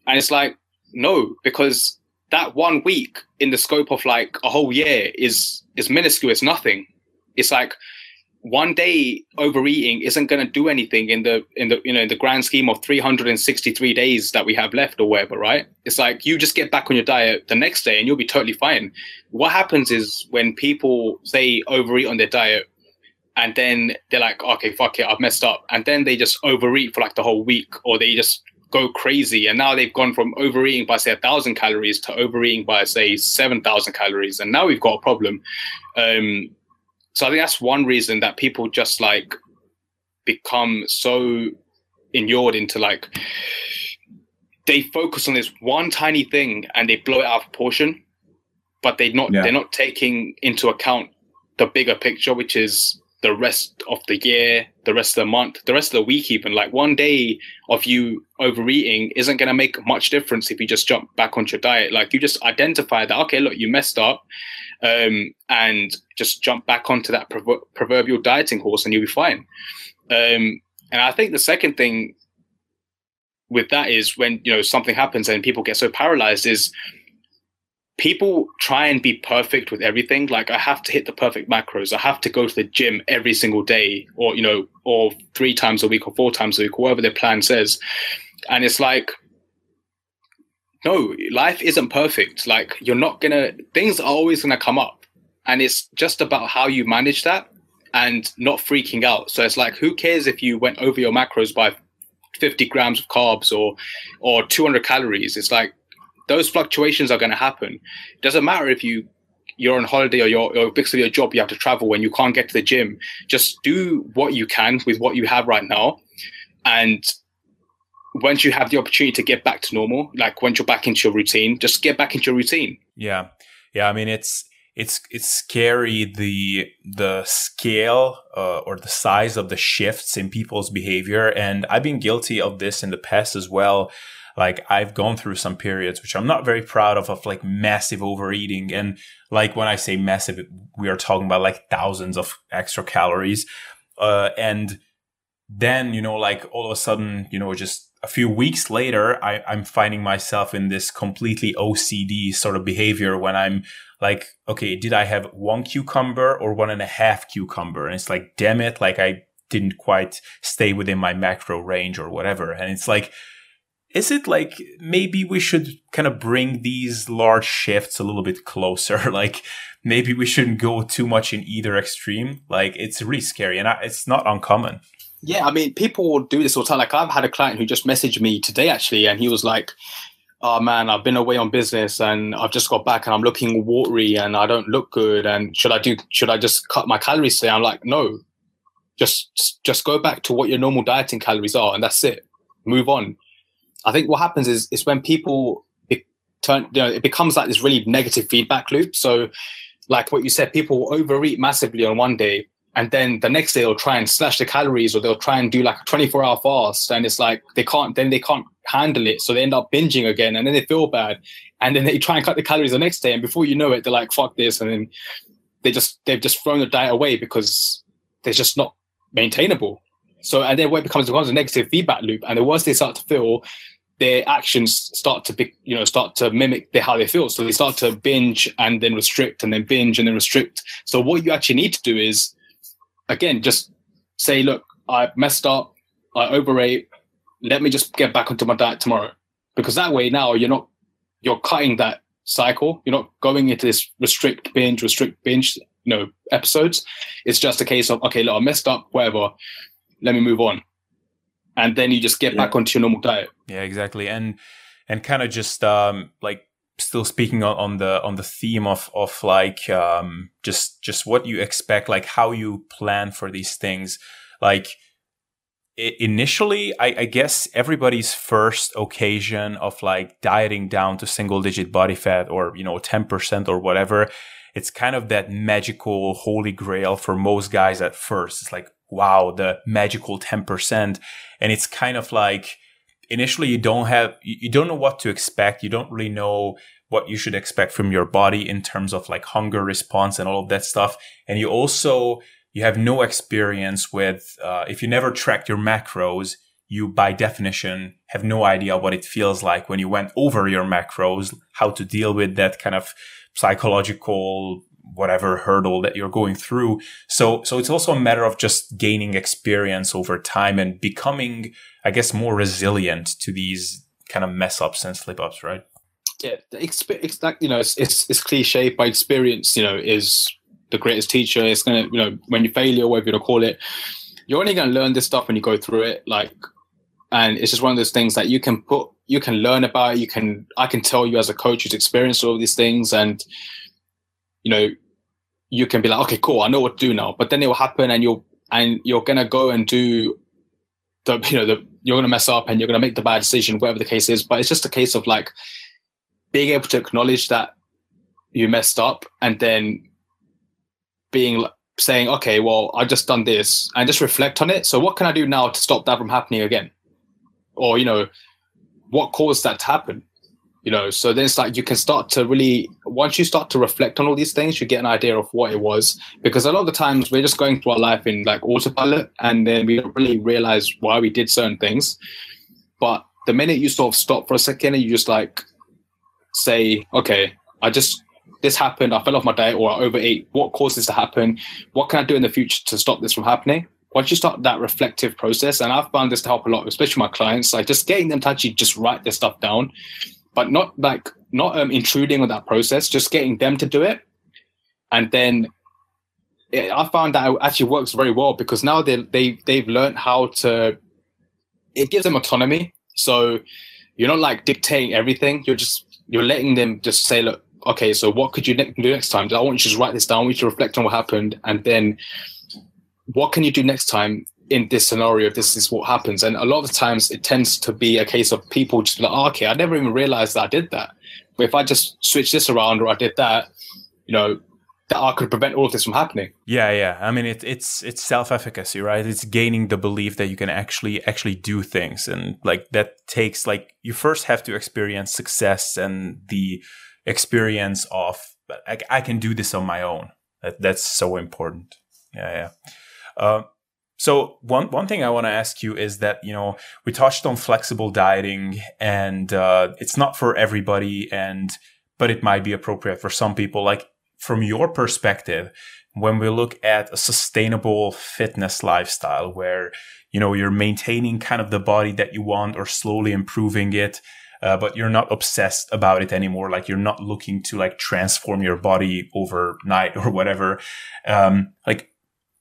and it's like, no, because that one week in the scope of like a whole year is is minuscule, it's nothing. It's like one day overeating isn't going to do anything in the in the you know in the grand scheme of 363 days that we have left or whatever right? It's like you just get back on your diet the next day and you'll be totally fine. What happens is when people say overeat on their diet and then they're like okay fuck it i've messed up. And then they just overeat for like the whole week or they just go crazy. And now they've gone from overeating by say a thousand calories to overeating by say 7000 calories. And now we've got a problem. Um so I think that's one reason that people just like become so inured into like they focus on this one tiny thing and they blow it out of proportion, but they're not yeah. they're not taking into account the bigger picture, which is the rest of the year, the rest of the month, the rest of the week, even. Like one day of you overeating isn't going to make much difference if you just jump back onto your diet. Like you just identify that, okay, look, you messed up um, and just jump back onto that proverbial dieting horse and you'll be fine. Um, and I think the second thing with that is when you know something happens and people get so paralyzed is people try and be perfect with everything. Like i have to hit the perfect macros. I have to go to the gym every single day or you know or three times a week or four times a week whatever their plan says. And it's like no, life isn't perfect. Like you're not gonna things are always gonna come up. And it's just about how you manage that and not freaking out. So it's like who cares if you went over your macros by 50 grams of carbs or or 200 calories? It's like those fluctuations are gonna happen. It doesn't matter if you you're on holiday or you're, you're your job you have to travel when you can't get to the gym. Just do what you can with what you have right now and once you have the opportunity to get back to normal, like once you're back into your routine, just get back into your routine.
Yeah. Yeah. I mean, it's, it's, it's scary the, the scale uh, or the size of the shifts in people's behavior. And I've been guilty of this in the past as well. Like I've gone through some periods, which I'm not very proud of, of like massive overeating. And like when I say massive, we are talking about like thousands of extra calories. Uh, and then, you know, like all of a sudden, you know, just a few weeks later, I, I'm finding myself in this completely OCD sort of behavior when I'm like, okay, did I have one cucumber or one and a half cucumber? And it's like, damn it, like I didn't quite stay within my macro range or whatever. And it's like, is it like maybe we should kind of bring these large shifts a little bit closer? like maybe we shouldn't go too much in either extreme. Like it's really scary and it's not uncommon.
Yeah, I mean, people do this all the time. Like I've had a client who just messaged me today actually, and he was like, "Oh man, I've been away on business and I've just got back and I'm looking watery and I don't look good. And should I do? Should I just cut my calories today?" I'm like, "No, just just go back to what your normal dieting calories are, and that's it. Move on." I think what happens is is when people turn, you know, it becomes like this really negative feedback loop. So, like what you said, people overeat massively on one day and then the next day they'll try and slash the calories or they'll try and do like a 24 hour fast. And it's like they can't then they can't handle it. So they end up binging again and then they feel bad. And then they try and cut the calories the next day. And before you know it they're like fuck this. And then they just they've just thrown the diet away because they're just not maintainable. So and then what becomes becomes a negative feedback loop. And the worse they start to feel their actions start to be, you know start to mimic the, how they feel. So they start to binge and then restrict and then binge and then restrict. So what you actually need to do is again, just say, look, I messed up, I overate. Let me just get back onto my diet tomorrow, because that way now you're not you're cutting that cycle. You're not going into this restrict binge, restrict binge, you know, episodes. It's just a case of okay, look, I messed up, whatever. Let me move on, and then you just get yeah. back onto your normal diet.
Yeah, exactly, and and kind of just um like still speaking on, on the on the theme of of like um, just just what you expect, like how you plan for these things, like initially I, I, guess everybody's first occasion of like dieting down to single digit body fat or you know 10% or whatever it's kind of that magical holy grail for most guys at first. It's like wow the magical 10% and it's kind of like initially you don't have you don't know what to expect. You don't really know what you should expect from your body in terms of like hunger response and all of that stuff. And you also you have no experience with uh, if you never tracked your macros you by definition have no idea what it feels like when you went over your macros how to deal with that kind of psychological whatever hurdle that you're going through so so it's also a matter of just gaining experience over time and becoming I guess, more resilient to these kind of mess ups and slip ups, right?
Yeah, like you know, it's, it's it's cliche, but experience, you know, is the greatest teacher. It's gonna, you know, when you fail or whatever you call it, you're only gonna learn this stuff when you go through it. Like, and it's just one of those things that you can put, you can learn about. You can, I can tell you as a coach who's experienced all these things, and you know, you can be like, okay, cool, I know what to do now. But then it will happen, and you'll and you're gonna go and do the you know the you're to mess up and you're to make the bad decision, whatever the case is. But it's just a case of like being able to acknowledge that you messed up and then being saying, okay, well, I just done this and just reflect on it. So what can I do now to stop that from happening again? Or, you know, what caused that to happen? You know, so then it's like you can start to really, once you start to reflect on all these things, you get an idea of what it was. Because a lot of the times we're just going through our life in like autopilot and then we don't really realize why we did certain things. But the minute you sort of stop for a second and you just like say, okay, I just, this happened, I fell off my diet or I overate, what caused this to happen? What can I do in the future to stop this from happening? once you start that reflective process, and I've found this to help a lot, especially my clients, like just getting them to actually just write their stuff down but not like not um, intruding on that process, just getting them to do it. And then it, I found that it actually works very well because now they they they've learned how to. It gives them autonomy, so you're not like dictating everything. You're just you're letting them just say, look, okay, so what could you ne- do next time? I want you to just write this down. We to reflect on what happened, and then what can you do next time in this scenario, this is what happens. And a lot of times it tends to be a case of people just like, oh, okay, I never even realized that I did that. But if I just switch this around or I did that, you know, that I could prevent all of this from happening.
Yeah, yeah. I mean, it, it's it's self efficacy, right? It's gaining the belief that you can actually actually do things, and like that takes like you first have to experience success and the experience of I, I can do this on my own. That that's so important. Yeah, yeah. Uh, So one one thing I want to ask you is that you know we touched on flexible dieting, and uh, it's not for everybody, and but it might be appropriate for some people. Like from your perspective, when we look at a sustainable fitness lifestyle, where you know you're maintaining kind of the body that you want or slowly improving it, uh, but you're not obsessed about it anymore. Like you're not looking to like transform your body overnight or whatever. Um, like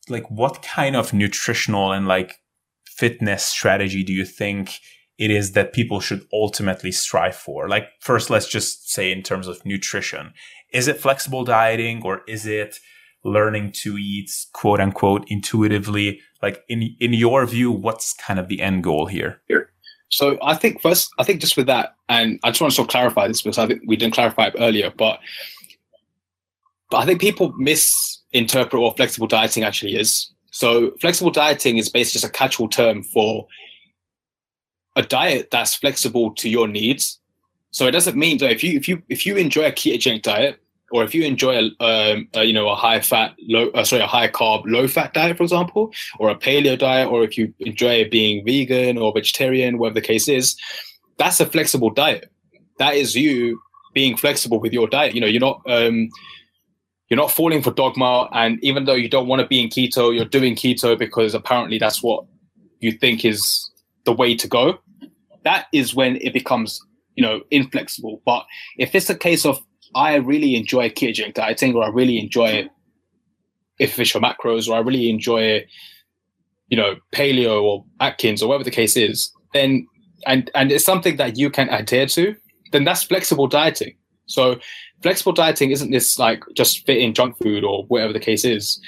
like what kind of nutritional and like fitness strategy do you think it is that people should ultimately strive for? Like first, let's just say in terms of nutrition, is it flexible dieting or is it learning to eat quote unquote intuitively? Like in, in your view, what's kind of the end goal here?
Here. So I think first, I think just with that, and I just want to sort of clarify this because I think we didn't clarify it earlier, but but I think people misinterpret what flexible dieting actually is. So flexible dieting is basically just a catch-all term for a diet that's flexible to your needs. So it doesn't mean that if you if you if you enjoy a ketogenic diet or if you enjoy a, um, a you know a high fat low uh, sorry a high carb low fat diet for example or a paleo diet or if you enjoy being vegan or vegetarian whatever the case is that's a flexible diet that is you being flexible with your diet you know you're not um, you're not falling for dogma and even though you don't want to be in keto you're doing keto because apparently that's what you think is the way to go. That is when it becomes you know inflexible. But if it's a case of i really enjoy ketogenic dieting or i really enjoy official macros or i really enjoy you know paleo or atkins or whatever the case is then and and it's something that you can adhere to then that's flexible dieting so flexible dieting isn't this like just fit in junk food or whatever the case is.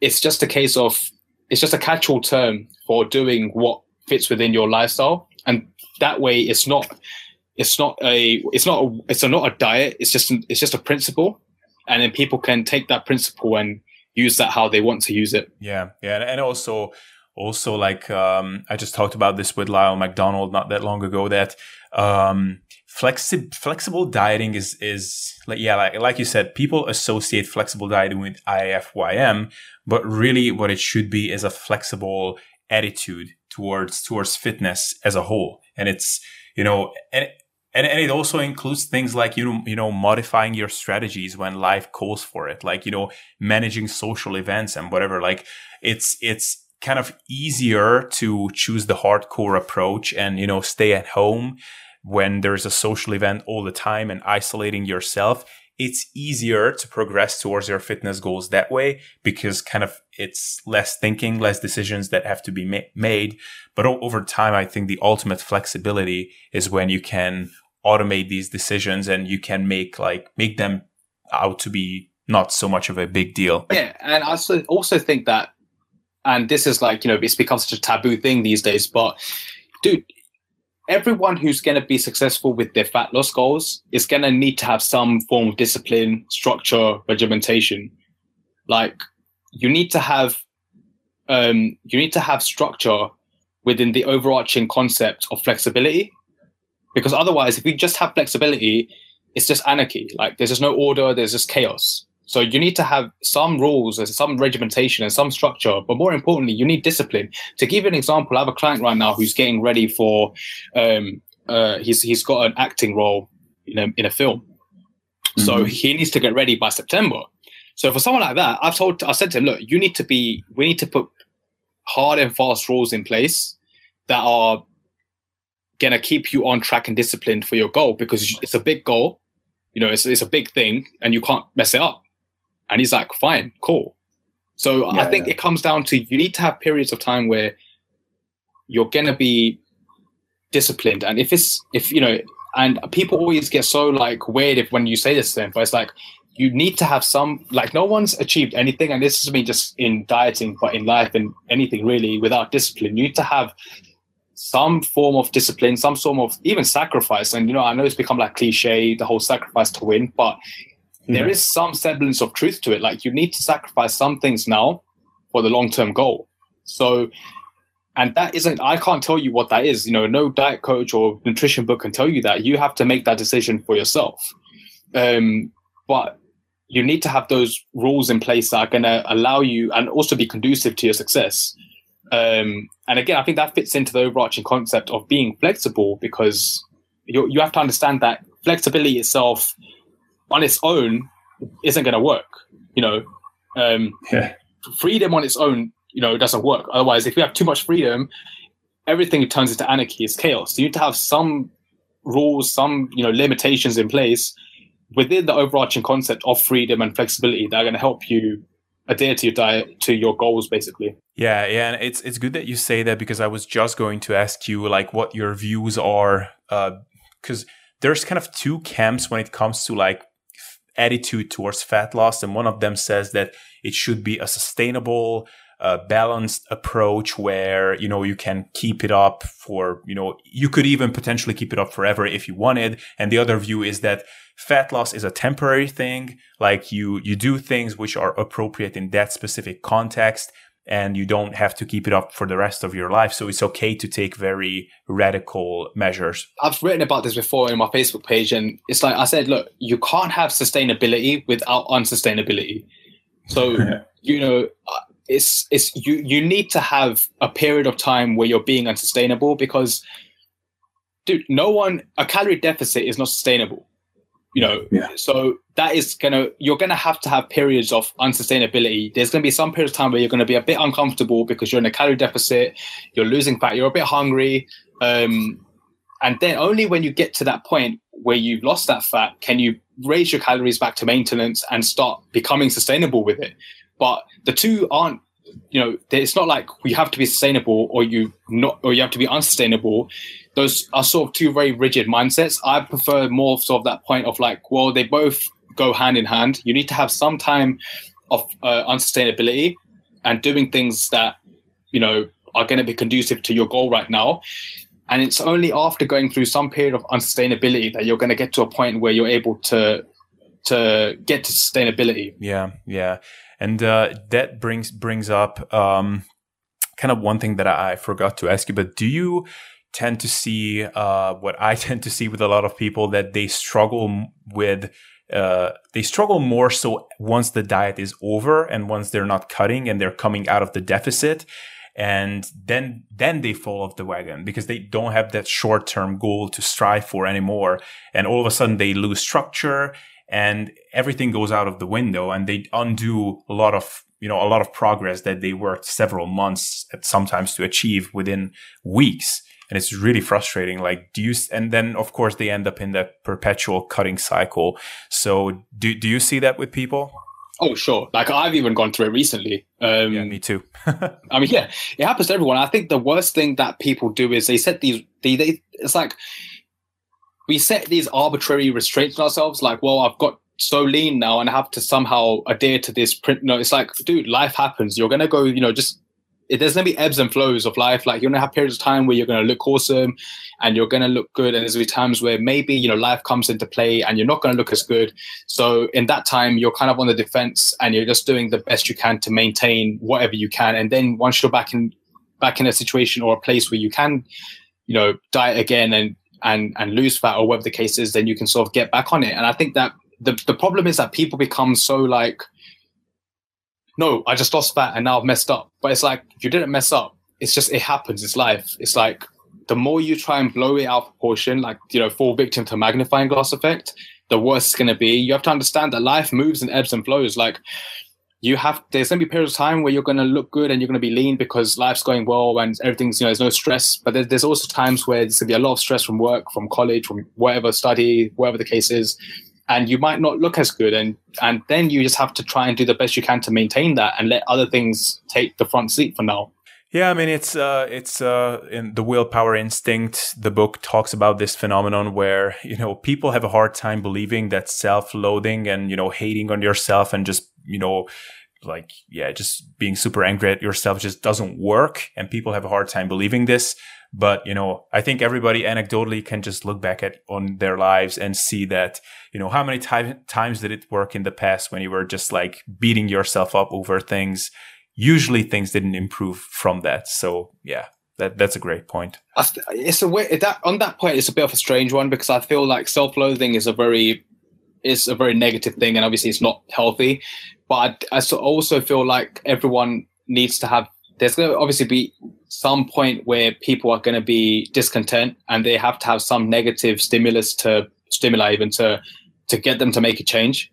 It's just a case of it's just a catch-all term for doing what fits within your lifestyle, and that way it's not it's not a it's not a, it's a, not a diet. It's just it's just a principle, and then people can take that principle and use that how they want to use it.
Yeah, yeah, and also also like um, I just talked about this with Lyle McDonald not that long ago that um, flexi- flexible dieting is is like yeah like like you said people associate flexible dieting with IFYM but really what it should be is a flexible attitude towards towards fitness as a whole. And it's you know and and, and it also includes things like you know you know modifying your strategies when life calls for it like you know managing social events and whatever. Like it's it's kind of easier to choose the hardcore approach and you know stay at home when there's a social event all the time and isolating yourself, it's easier to progress towards your fitness goals that way because kind of it's less thinking, less decisions that have to be ma- made. But over time, I think the ultimate flexibility is when you can automate these decisions and you can make like make them out to be not so much of a big deal.
Yeah, and I also also think that, and this is like you know it's become such a taboo thing these days. But dude, everyone who's going to be successful with their fat loss goals is going to need to have some form of discipline, structure, regimentation. Like you need to have, um, you need to have structure within the overarching concept of flexibility, because otherwise, if we just have flexibility, it's just anarchy. Like there's just no order. There's just chaos. So you need to have some rules and some regimentation and some structure, but more importantly, you need discipline. To give you an example, I have a client right now who's getting ready for, um, uh, he's he's got an acting role in a in a film, mm-hmm. so he needs to get ready by September. So for someone like that, I've told I said to him, look, you need to be, we need to put hard and fast rules in place that are gonna keep you on track and disciplined for your goal because it's a big goal you know, it's, it's a big thing and you can't mess it up. And he's like, fine, cool. So yeah, I think yeah. it comes down to you need to have periods of time where you're gonna be disciplined. And if it's if you know, and people always get so like weird if when you say this to them, but it's like you need to have some like no one's achieved anything, and this is me just in dieting, but in life and anything really without discipline. You need to have some form of discipline, some form of even sacrifice. And you know, I know it's become like cliche, the whole sacrifice to win, but there is some semblance of truth to it. Like you need to sacrifice some things now for the long term goal. So, and that isn't, I can't tell you what that is. You know, no diet coach or nutrition book can tell you that. You have to make that decision for yourself. Um, but you need to have those rules in place that are going to allow you and also be conducive to your success. Um, and again, I think that fits into the overarching concept of being flexible because you you have to understand that flexibility itself on its own isn't going to work. You know, um,
yeah.
freedom on its own, you know, doesn't work. Otherwise, if you have too much freedom, everything turns into anarchy, it's chaos. You need to have some rules, some you know limitations in place within the overarching concept of freedom and flexibility that are going to help you adhere to your diet to your goals basically
yeah yeah and it's it's good that you say that because i was just going to ask you like what your views are because uh, there's kind of two camps when it comes to like attitude towards fat loss and one of them says that it should be a sustainable a balanced approach where you know you can keep it up for you know you could even potentially keep it up forever if you wanted. And the other view is that fat loss is a temporary thing. Like you you do things which are appropriate in that specific context and you don't have to keep it up for the rest of your life. So it's okay to take very radical measures.
I've written about this before in my facebook page and it's like i said look you can't have sustainability without unsustainability. So you know it's it's you you need to have a period of time where you're being unsustainable because dude no one a calorie deficit is not sustainable you know
yeah.
so that is gonna you're gonna have to have periods of unsustainability. There's gonna be some period of time where you're gonna be a bit uncomfortable because you're in a calorie deficit you're losing fat you're a bit hungry um, and then only when you get to that point where you've lost that fat can you raise your calories back to maintenance and start becoming sustainable with it. But the two aren't you know it's not like you have to be sustainable or you not or you have to be unsustainable those are sort of two very rigid mindsets. I prefer more sort of that point of like well they both go hand in hand. You need to have some time of uh, unsustainability and doing things that you know are going to be conducive to your goal right now. And it's only after going through some period of unsustainability that you're going to get to a point where you're able to to get to sustainability.
Yeah yeah. And uh, that brings brings up um, kind of one thing that I forgot to ask you. But do you tend to see uh, what I tend to see with a lot of people that they struggle with? Uh, they struggle more so once the diet is over and once they're not cutting and they're coming out of the deficit and then then they fall off the wagon because they don't have that short term goal to strive for anymore and all of a sudden they lose structure and everything goes out of the window and they undo a lot of you know a lot of progress that they worked several months at sometimes to achieve within weeks and it's really frustrating like do you and then of course they end up in that perpetual cutting cycle. So do, do you see that with people?
Oh sure. Like i've even gone through it recently. Um
yeah me too.
I mean yeah it happens to everyone. I think the worst thing that people do is they set these they, they it's like we set these arbitrary restraints on ourselves, like, well, I've got so lean now and I have to somehow adhere to this print. No, it's like, dude, life happens. You're gonna go, you know, just there's gonna be ebbs and flows of life. Like you're gonna have periods of time where you're gonna look awesome and you're gonna look good, and there's gonna be times where maybe you know life comes into play and you're not gonna look as good. So in that time, you're kind of on the defense and you're just doing the best you can to maintain whatever you can. And then once you're back in back in a situation or a place where you can, you know, diet again and and and lose fat or whatever the case is, then you can sort of get back on it. And I think that the the problem is that people become so like, no, I just lost fat and now I've messed up. But it's like you didn't mess up. It's just it happens. It's life. It's like the more you try and blow it out of proportion, like you know, fall victim to magnifying glass effect, the worse it's gonna be. You have to understand that life moves and ebbs and flows. Like you have there's gonna be periods of time where you're gonna look good and you're gonna be lean because life's going well and everything's you know there's no stress. But there's, there's also times where there's gonna be a lot of stress from work, from college, from whatever study, whatever the case is, and you might not look as good. And and then you just have to try and do the best you can to maintain that and let other things take the front seat for now.
Yeah, I mean it's uh, it's uh, in the willpower instinct. The book talks about this phenomenon where you know people have a hard time believing that self-loathing and you know hating on yourself and just you know like yeah just being super angry at yourself just doesn't work, and people have a hard time believing this. But you know, I think everybody anecdotally can just look back at on their lives and see that you know how many time, times did it work in the past when you were just like beating yourself up over things usually things didn't improve from that. So yeah, that that's a great point.
It's a way that on that point, it's a bit of a strange one because I feel like self-loathing is a very is a very negative thing, and obviously it's not healthy. But I, I also feel like everyone needs to have there's going to obviously be some point where people are going to be discontent and they have to have some negative stimulus to stimuli even to to get them to make a change.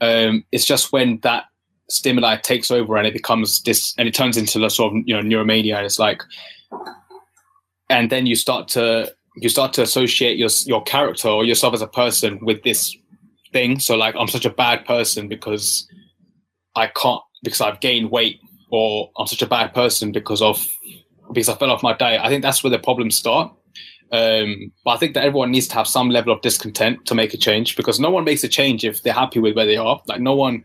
Um, it's just when that stimuli takes over and it becomes this and it turns into a sort of you know neuromania and it's like and then you start to you start to associate your your character or yourself as a person with this thing so like i'm such a bad person because i can't because i've gained weight or i'm such a bad person because of because i fell off my diet i think that's where the problems start um, but I think that everyone needs to have some level of discontent to make a change because no one makes a change if they're happy with where they are. Like no one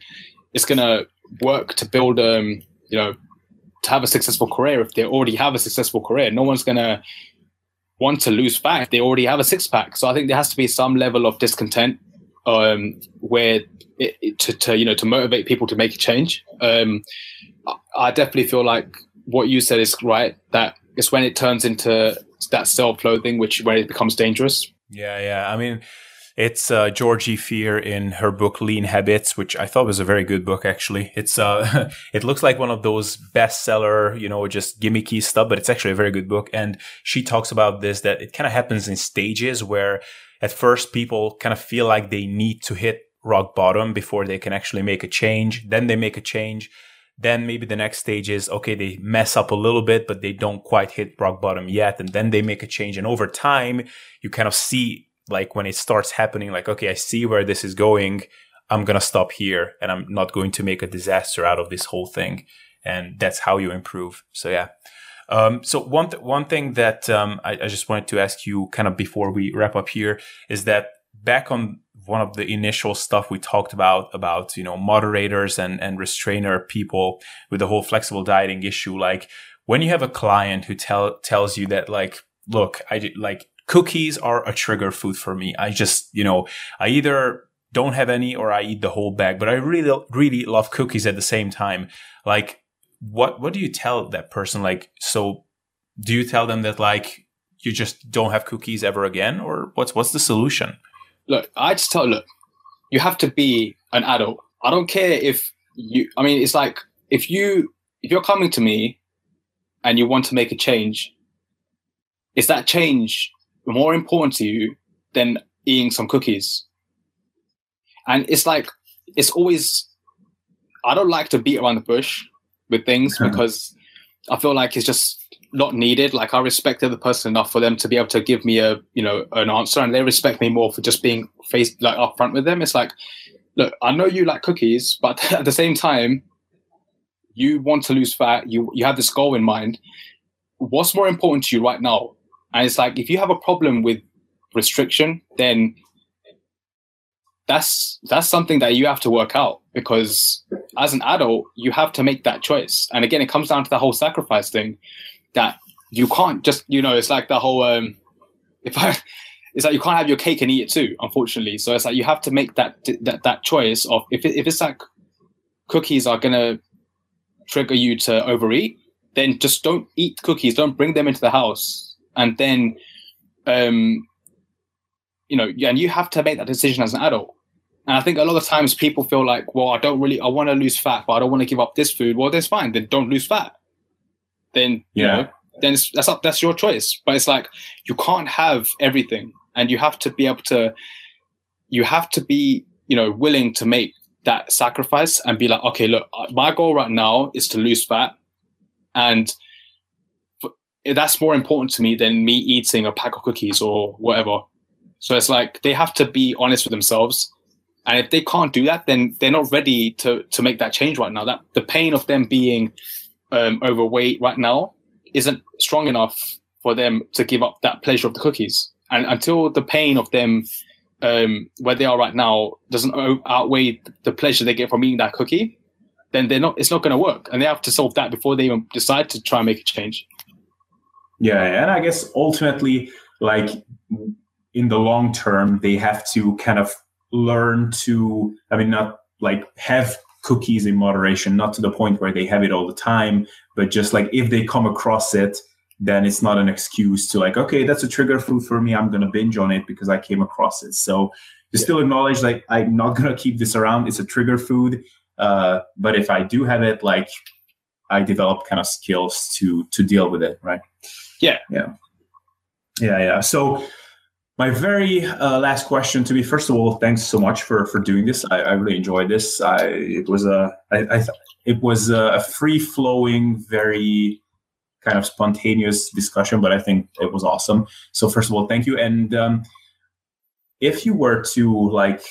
is gonna work to build, um, you know, to have a successful career if they already have a successful career. No one's gonna want to lose fat if they already have a six pack. So I think there has to be some level of discontent um, where it, to, to you know to motivate people to make a change. Um, I, definitely feel like what you said is right. That it's when it turns into that self-loathing, which where it becomes dangerous.
Yeah, yeah. I mean, it's uh, Georgie Fear in her book Lean Habits, which I thought was a very good book. Actually, it's uh, it looks like one of those bestseller, you know, just gimmicky stuff, but it's actually a very good book. And she talks about this that it kind of happens in stages where at first people kind of feel like they need to hit rock bottom before they can actually make a change. Then they make a change. Then maybe the next stage is okay, they mess up a little bit, but they don't quite hit rock bottom yet. And then they make a change. And over time, you kind of see like when it starts happening like okay i see where this is going i'm gonna stop here and i'm not going to make a disaster out of this whole thing and that's how you improve so yeah um, so one th- one thing that um, I, I, just wanted to ask you kind of before we wrap up here is that back on one of the initial stuff we talked about about you know moderators and and restrainer people with the whole flexible dieting issue like when you have a client who tell tells you that like look i like cookies are a trigger food for me. I just, you know, I either don't have any or I eat the whole bag, but I really, really love cookies at the same time. Like, what, what do you tell that person? Like, so do you tell them that like you just don't have cookies ever again or what's, what's the solution?
Look, I just tell, look, you have to be an adult. I don't care if you, I mean, it's like if you, if you're coming to me and you want to make a change, is that change more important to you than eating some cookies. And it's like, it's always, I don't like to beat around the bush with things because I feel like it's just not needed. Like I respect the other person enough for them to be able to give me a, you know, an answer and they respect me more for just being face like upfront with them. It's like, look, I know you like cookies, but at the same time, you want to lose fat. You you have this goal in mind. What's more important to you right now? And it's like if you have a problem with restriction, then that's that's something that you have to work out because as an adult you have to make that choice and again it comes down to the whole sacrifice thing that you can't just you know it's like the whole um if i it's like you can't have your cake and eat it too unfortunately. So it's like you have to make that that, that choice of if, it, if it's like cookies are gonna trigger you to overeat then just don't eat cookies. Don't bring them into the house. And then um you know and you have to make that decision as an adult. And i think a lot of times people feel like well i don't really i want to lose fat but i don't want to give up this food. Well that's fine. Then don't lose fat then you yeah. know then that's up that's your choice but it's like you can't have everything and you have to be able to you have to be you know willing to make that sacrifice and be like okay look uh, my goal right now is to lose fat and that's more important to me than me eating a pack of cookies or whatever. So it's like they have to be honest with themselves. And if they can't do that, then they're not ready to to make that change right now. That the pain of them being um, overweight right now isn't strong enough for them to give up that pleasure of the cookies. And until the pain of them um, where they are right now doesn't outweigh the pleasure they get from eating that cookie, then they're not. It's not going to work. And they have to solve that before they even decide to try and make a change.
Yeah, and I guess ultimately, like in the long term, they have to kind of learn to, I mean, not like have cookies in moderation, not to the point where they have it all the time, but just like if they come across it, then it's not an excuse to like, okay, that's a trigger food for me. I'm going to binge on it because I came across it. So to still acknowledge like, I'm not going to keep this around. It's a trigger food. Uh, but if I do have it, like I develop kind of skills to to deal with it, right?
Yeah,
yeah, yeah, yeah. So my very uh, last question to me, first of all, thanks so much for for doing this. I, I really enjoyed this. I it was a I, I th- it was a free flowing, very kind of spontaneous discussion, but I think it was awesome. So first of all, thank you. And um, if you were to like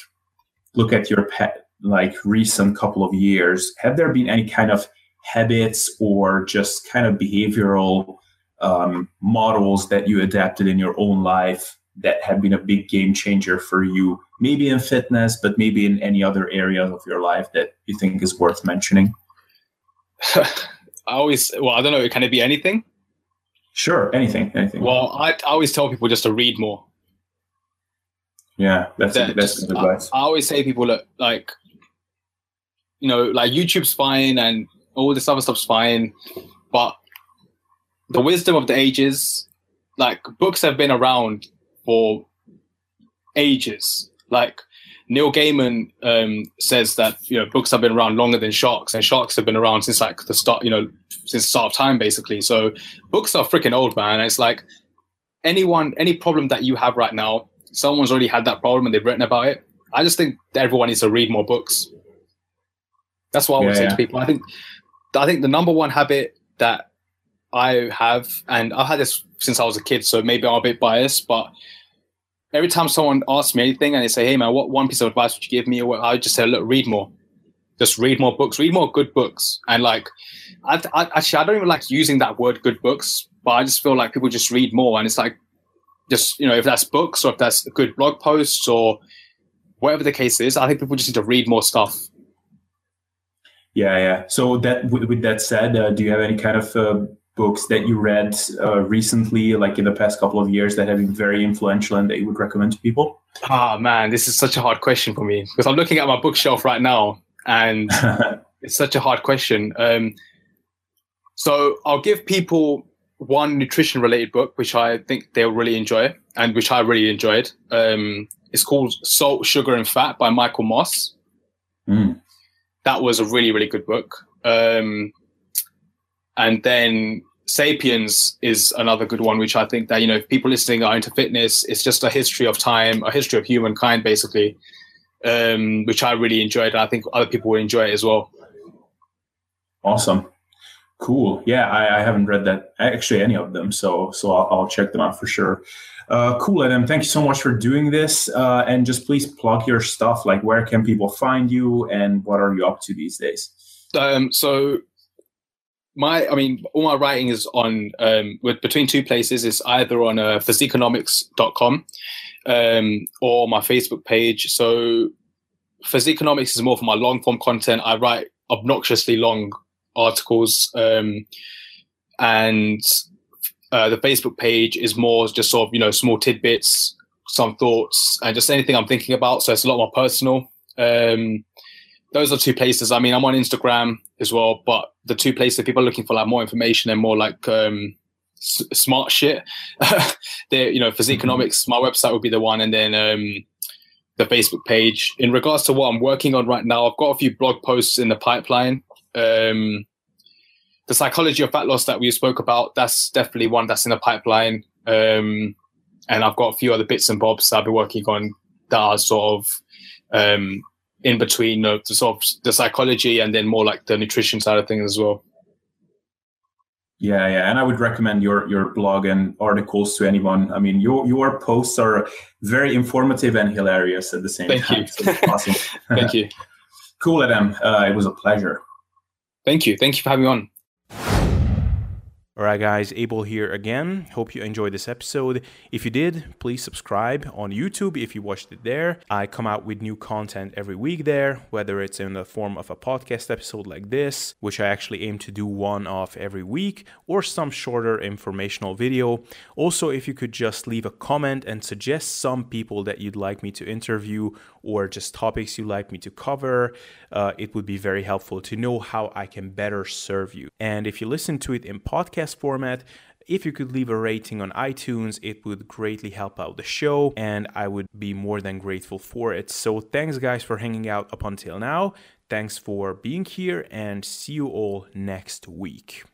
look at your pet like recent couple of years, have there been any kind of habits or just kind of behavioral um, models that you adapted in your own life that have been a big game changer for you, maybe in fitness, but maybe in any other area of your life that you think is worth mentioning?
I always, well, I don't know, can it be anything?
Sure, anything, anything.
Well, I, I always tell people just to read more.
Yeah, that's that, that's good advice.
I, I, always say people that like, you know, like YouTube's fine and all this other stuff's fine, but the wisdom of the ages, like books have been around for ages. Like Neil Gaiman um, says that you know books have been around longer than sharks, and sharks have been around since like the start, you know, since the start of time, basically. So books are freaking old, man. it's like anyone, any problem that you have right now, someone's already had that problem and they've written about it. I just think everyone needs to read more books. That's what I would yeah, say yeah. to people. I think, I think the number one habit that I have, and I've had this since I was a kid, so maybe I'm a bit biased, but every time someone asks me anything and they say, "Hey man, what one piece of advice would you give me?" I just say, "Look, read more. Just read more books. Read more good books." And like, I, I, actually, I don't even like using that word "good books," but I just feel like people just read more, and it's like, just you know, if that's books or if that's good blog posts or whatever the case is, I think people just need to read more stuff.
Yeah, yeah. So that with, with that said, uh, do you have any kind of uh, books that you read uh, recently, like in the past couple of years, that have been very influential and that you would recommend to people?
Ah, oh, man, this is such a hard question for me because I'm looking at my bookshelf right now and it's such a hard question. Um, so I'll give people one nutrition related book, which I think they'll really enjoy and which I really enjoyed. Um, it's called Salt, Sugar, and Fat by Michael Moss. Mm. That was a really, really good book. Um, and then Sapiens is another good one, which I think that, you know, if people listening are into fitness, it's just a history of time, a history of humankind, basically, um, which I really enjoyed. I think other people will enjoy it as well.
Awesome. Cool. Yeah, I, I haven't read that actually any of them, so so I'll, I'll check them out for sure. Uh, cool, Aadam. Thank you so much for doing this. Uh, and just please plug your stuff. Like, where can people find you, and what are you up to these days?
Um, so my i mean all my writing is on um with between two places it's either on uh, physiqonomics.com um or my facebook page. So physiqueonomics is more for my long form content. I write obnoxiously long articles um and uh, the facebook page is more just sort of you know small tidbits some thoughts and just anything i'm thinking about. So it's a lot more personal. Um those are two places. I mean, I'm on Instagram as well, but the two places people are looking for like more information and more like um, s- smart shit. they you know, Physiqonomics, mm-hmm. my website would be the one, and then um, the Facebook page. In regards to what I'm working on right now, I've got a few blog posts in the pipeline. Um, the psychology of fat loss that we spoke about, that's definitely one that's in the pipeline. Um, and I've got a few other bits and bobs that I've been working on that are sort of um, in between uh, the sort of the psychology and then more like the nutrition side of things as well.
Yeah, yeah, and I would recommend your your blog and articles to anyone. I mean, your your posts are very informative and hilarious at the same
Thank
time.
You. So awesome. Thank you.
Cool, Aadam. Uh, it was a pleasure.
Thank you. Thank you for having me on.
Alright, guys, Abel here again. Hope you enjoyed this episode. If you did, please subscribe on YouTube if you watched it there. I come out with new content every week there, whether it's in the form of a podcast episode like this, which I actually aim to do one off every week, or some shorter informational video. Also, if you could just leave a comment and suggest some people that you'd like me to interview or just topics you'd like me to cover, uh, it would be very helpful to know how I can better serve you. And if you listen to it in podcast format, if you could leave a rating on iTunes, it would greatly help out the show, and I would be more than grateful for it. So, thanks, guys, for hanging out up until now. Thanks for being here and see you all next week.